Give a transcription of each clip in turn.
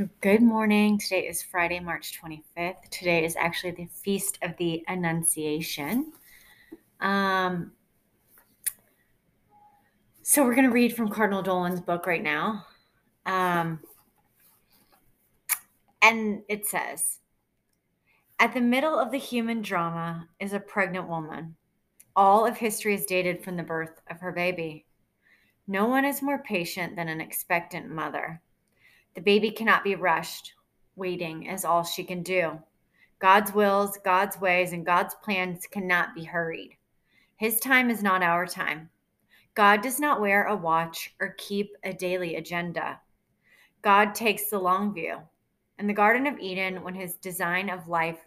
So, good morning. Today is Friday, March 25th. Today is actually the Feast of the Annunciation. Um, so, we're going to read from Cardinal Dolan's book right now. Um, and it says At the middle of the human drama is a pregnant woman. All of history is dated from the birth of her baby. No one is more patient than an expectant mother. The baby cannot be rushed. Waiting is all she can do. God's wills, God's ways, and God's plans cannot be hurried. His time is not our time. God does not wear a watch or keep a daily agenda. God takes the long view. In the Garden of Eden, when his design of life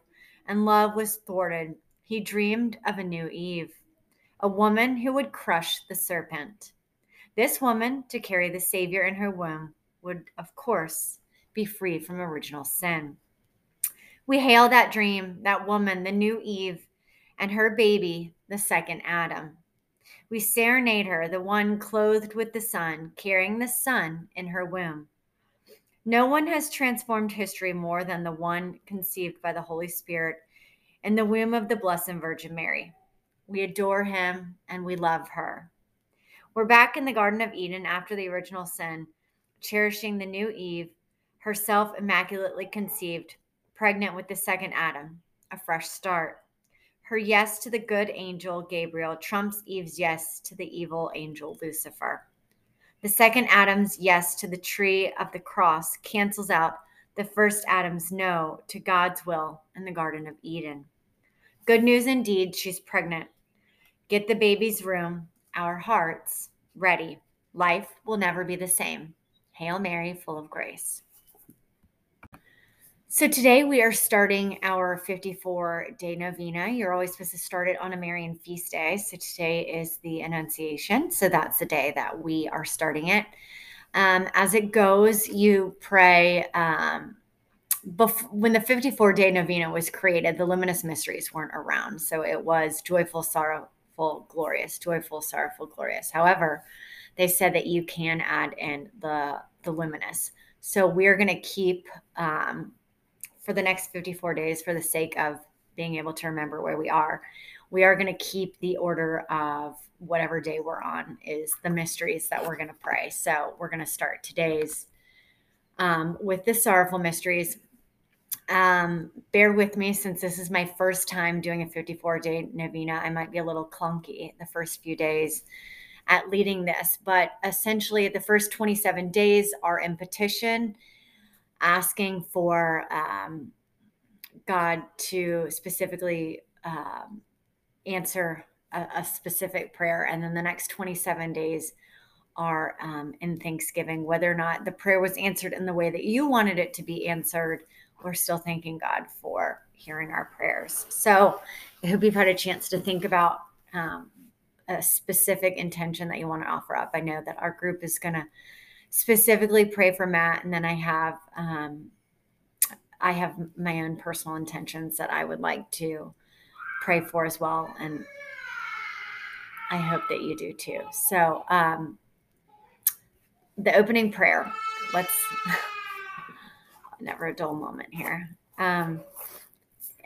and love was thwarted, he dreamed of a new Eve, a woman who would crush the serpent. This woman, to carry the Savior in her womb, would, of course, be free from original sin. We hail that dream, that woman, the new Eve, and her baby, the second Adam. We serenade her, the one clothed with the sun, carrying the sun in her womb. No one has transformed history more than the one conceived by the Holy Spirit in the womb of the Blessed Virgin Mary. We adore him and we love her. We're back in the Garden of Eden after the original sin cherishing the new Eve, herself immaculately conceived, pregnant with the second Adam, a fresh start. Her yes to the good angel Gabriel trumps Eve's yes to the evil angel Lucifer. The second Adam's yes to the tree of the cross cancels out the first Adam's no to God's will in the Garden of Eden. Good news indeed, she's pregnant. Get the baby's room, our hearts, ready. Life will never be the same. Hail Mary, full of grace. So today we are starting our 54 day novena. You're always supposed to start it on a Marian feast day. So today is the Annunciation. So that's the day that we are starting it. Um, as it goes, you pray. Um, bef- when the 54 day novena was created, the luminous mysteries weren't around. So it was joyful, sorrowful, glorious, joyful, sorrowful, glorious. However, they said that you can add in the the luminous. So we're going to keep um, for the next 54 days for the sake of being able to remember where we are. We are going to keep the order of whatever day we're on is the mysteries that we're going to pray. So we're going to start today's um, with the sorrowful mysteries. Um, bear with me since this is my first time doing a 54 day novena. I might be a little clunky the first few days at leading this. But essentially, the first 27 days are in petition, asking for um, God to specifically um, answer a, a, specific prayer. And then the next 27 days are um, in Thanksgiving. Whether or not the prayer was answered in the way that you wanted it to be answered, we're still thanking God for hearing our prayers. So I hope you've had a chance to think about um, a specific intention that you want to offer up. I know that our group is going to specifically pray for Matt, and then I have um, I have my own personal intentions that I would like to pray for as well, and I hope that you do too. So, um, the opening prayer. Let's never a dull moment here. Um,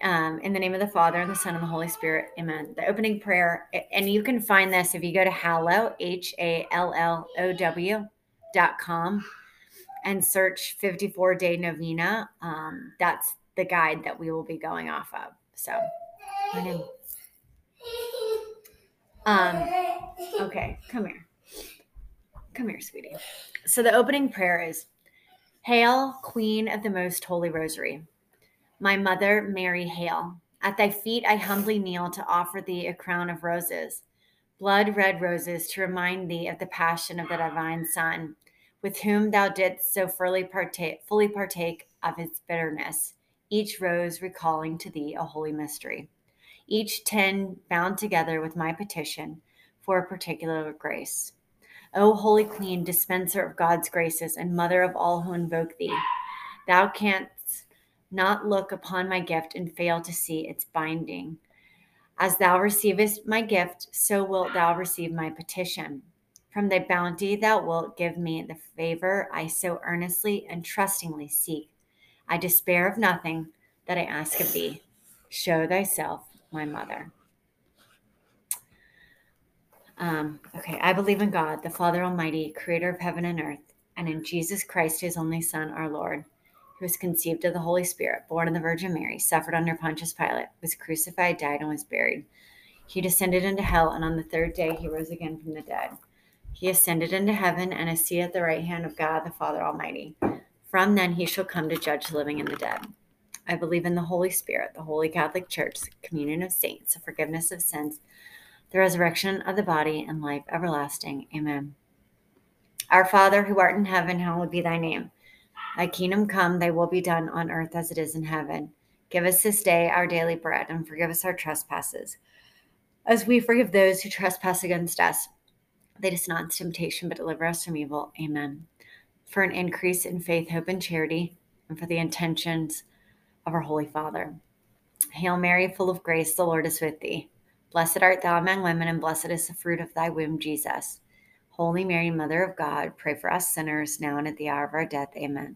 um, in the name of the Father and the Son and the Holy Spirit, Amen. The opening prayer, and you can find this if you go to Hallow, H A L L O W dot com, and search 54 Day Novena. Um, that's the guide that we will be going off of. So, um, okay, come here. Come here, sweetie. So, the opening prayer is Hail, Queen of the Most Holy Rosary. My mother, Mary Hail, at thy feet I humbly kneel to offer thee a crown of roses, blood red roses to remind thee of the passion of the divine Son, with whom thou didst so fully partake, fully partake of his bitterness, each rose recalling to thee a holy mystery, each ten bound together with my petition for a particular grace. O Holy Queen, dispenser of God's graces and mother of all who invoke thee, thou canst not look upon my gift and fail to see its binding. As thou receivest my gift, so wilt thou receive my petition. From thy bounty thou wilt give me the favor I so earnestly and trustingly seek. I despair of nothing that I ask of thee. Show thyself my mother. Um, okay, I believe in God, the Father Almighty, creator of heaven and earth, and in Jesus Christ, his only Son, our Lord, who was conceived of the Holy Spirit, born of the Virgin Mary, suffered under Pontius Pilate, was crucified, died, and was buried. He descended into hell, and on the third day he rose again from the dead. He ascended into heaven and is seated at the right hand of God, the Father Almighty. From then he shall come to judge the living and the dead. I believe in the Holy Spirit, the Holy Catholic Church, the communion of saints, the forgiveness of sins, the resurrection of the body, and life everlasting. Amen. Our Father, who art in heaven, hallowed be thy name. Thy kingdom come, thy will be done on earth as it is in heaven. Give us this day our daily bread, and forgive us our trespasses, as we forgive those who trespass against us. Lead us not into temptation, but deliver us from evil. Amen. For an increase in faith, hope, and charity, and for the intentions of our Holy Father. Hail Mary, full of grace, the Lord is with thee. Blessed art thou among women, and blessed is the fruit of thy womb, Jesus. Holy Mary, Mother of God, pray for us sinners, now and at the hour of our death. Amen.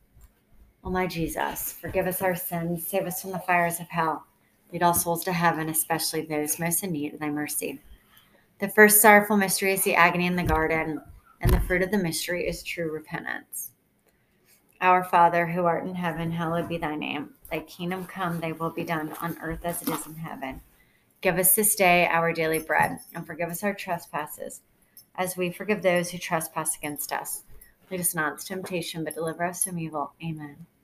O my Jesus, forgive us our sins, save us from the fires of hell. Lead all souls to heaven, especially those most in need of thy mercy. The first sorrowful mystery is the agony in the garden, and the fruit of the mystery is true repentance. Our Father, who art in heaven, hallowed be thy name. Thy kingdom come, thy will be done on earth as it is in heaven. Give us this day our daily bread, and forgive us our trespasses, as we forgive those who trespass against us. Lead us not into temptation, but deliver us from evil. Amen.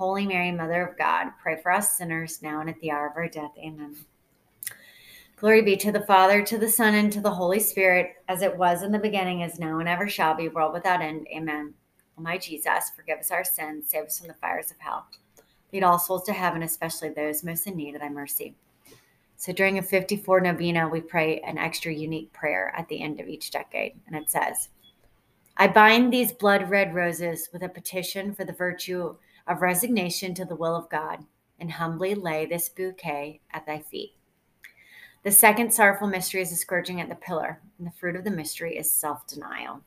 Holy Mary, Mother of God, pray for us sinners, now and at the hour of our death. Amen. Glory be to the Father, to the Son, and to the Holy Spirit, as it was in the beginning, is now, and ever shall be, world without end. Amen. O my Jesus, forgive us our sins, save us from the fires of hell. Lead all souls to heaven, especially those most in need of thy mercy. So during a 54 novena, we pray an extra unique prayer at the end of each decade. And it says, I bind these blood red roses with a petition for the virtue of resignation to the will of God, and humbly lay this bouquet at thy feet. The second sorrowful mystery is the scourging at the pillar, and the fruit of the mystery is self denial.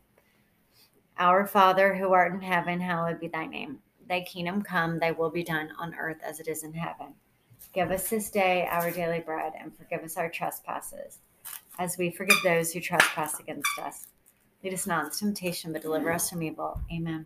Our Father, who art in heaven, hallowed be thy name. thy kingdom come, thy will be done on earth as it is in heaven. Give us this day our daily bread, and forgive us our trespasses, as we forgive those who trespass against us. Lead us not into temptation, but deliver us from evil. Amen.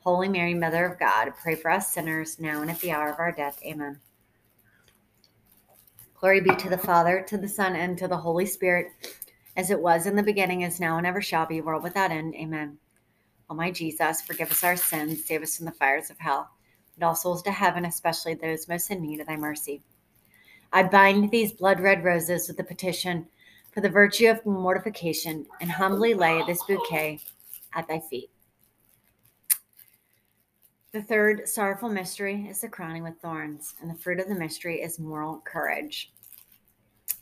Holy Mary, Mother of God, pray for us sinners now and at the hour of our death. Amen. Glory be to the Father, to the Son, and to the Holy Spirit as it was in the beginning, is now, and ever shall be, world without end. Amen. O my Jesus, forgive us our sins, save us from the fires of hell, and all souls to heaven, especially those most in need of thy mercy. I bind these blood red roses with the petition for the virtue of mortification, and humbly lay this bouquet at thy feet. The third sorrowful mystery is the crowning with thorns, and the fruit of the mystery is moral courage.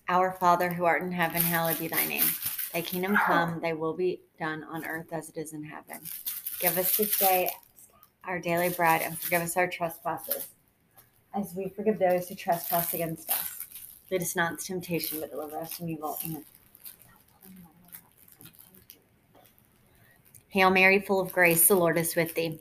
Our Father who art in heaven, hallowed be thy name. Thy kingdom come, thy will be done on earth as it is in heaven. Give us this day our daily bread and forgive us our trespasses, as we forgive those who trespass against us. Lead us not into temptation, but deliver us from evil. Amen. Hail Mary, full of grace, the Lord is with thee.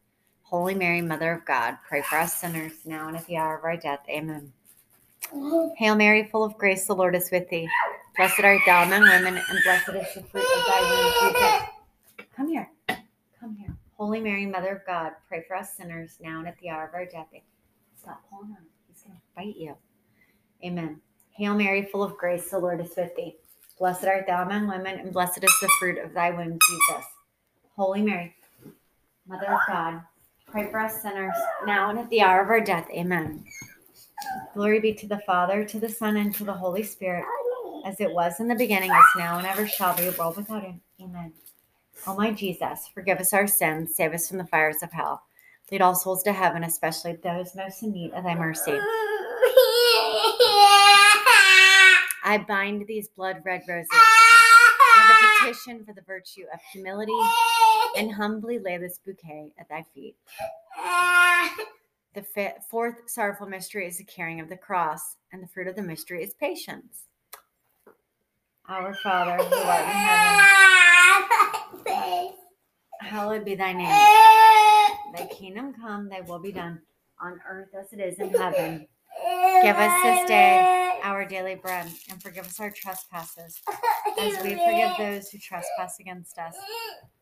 Holy Mary, Mother of God, pray for us sinners now and at the hour of our death. Amen. Hail Mary, full of grace, the Lord is with thee. Blessed art thou among women, and blessed is the fruit of thy womb, Jesus. Come here. Come here. Holy Mary, Mother of God, pray for us sinners now and at the hour of our death. Stop pulling on. He's going to bite you. Amen. Hail Mary, full of grace, the Lord is with thee. Blessed art thou among women, and blessed is the fruit of thy womb, Jesus. Holy Mary, Mother of God, pray for us sinners, now and at the hour of our death. Amen. Glory be to the Father, to the Son, and to the Holy Spirit, as it was in the beginning, is now, and ever shall be, world without end. Amen. O my Jesus, forgive us our sins, save us from the fires of hell. Lead all souls to heaven, especially those most in need of thy mercy. I bind these blood red roses with a petition for the virtue of humility and humbly lay this bouquet at thy feet. The fifth, fourth sorrowful mystery is the carrying of the cross, and the fruit of the mystery is patience. Our Father, who art in heaven, hallowed be thy name. Thy kingdom come, thy will be done, on earth as it is in heaven. Give us this day our daily bread, and forgive us our trespasses, as we forgive those who trespass against us.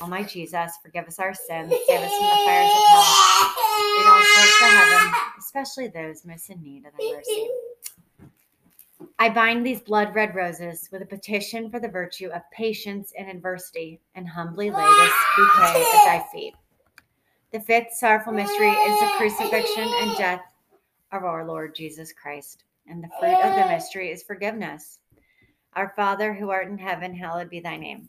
O my Jesus, forgive us our sins, save us from the fires of hell. Lead all souls to heaven, especially those most in need of thy mercy. I bind these blood red roses with a petition for the virtue of patience in adversity, and humbly lay this bouquet at thy feet. The fifth sorrowful mystery is the crucifixion and death of our Lord Jesus Christ. And the fruit of the mystery is forgiveness. Our Father who art in heaven, hallowed be thy name.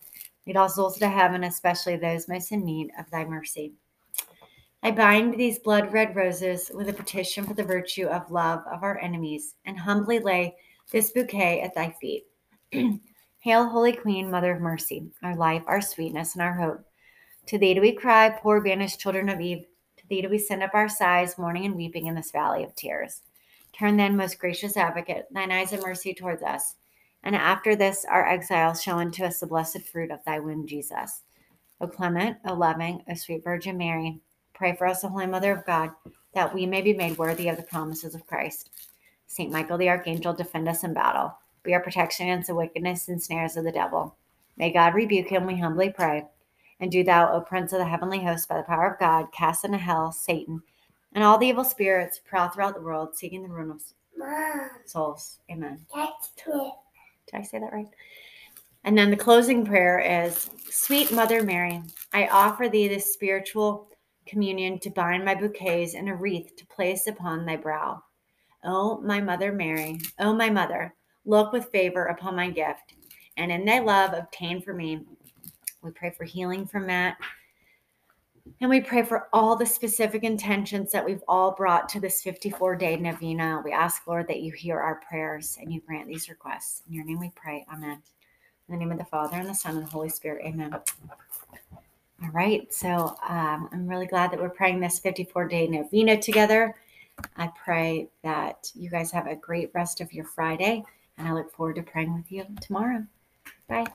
Lead all souls to heaven, especially those most in need of thy mercy. I bind these blood red roses with a petition for the virtue of love of our enemies, and humbly lay this bouquet at thy feet. Hail, Holy Queen, Mother of Mercy, our life, our sweetness, and our hope. To thee do we cry, poor banished children of Eve. To thee do we send up our sighs, mourning and weeping in this valley of tears. Turn then, most gracious advocate, thine eyes of mercy towards us. And after this, our exile, show unto us the blessed fruit of thy womb, Jesus. O clement, O loving, O sweet Virgin Mary, pray for us, O Holy Mother of God, that we may be made worthy of the promises of Christ. Saint Michael the Archangel, defend us in battle. Be our protection against the wickedness and snares of the devil. May God rebuke him, we humbly pray. And do thou, O Prince of the heavenly host, by the power of God, cast into hell Satan and all the evil spirits prowl throughout the world, seeking the ruin of souls. Amen. Did I say that right? And then the closing prayer is Sweet Mother Mary, I offer thee this spiritual communion to bind my bouquets in a wreath to place upon thy brow. O my Mother Mary, O my Mother, look with favor upon my gift, and in thy love obtain for me. We pray for healing from Matt. And we pray for all the specific intentions that we've all brought to this 54 day novena. We ask, Lord, that you hear our prayers and you grant these requests. In your name we pray. Amen. In the name of the Father, and the Son, and the Holy Spirit. Amen. All right. So um, I'm really glad that we're praying this 54 day novena together. I pray that you guys have a great rest of your Friday, and I look forward to praying with you tomorrow. Bye.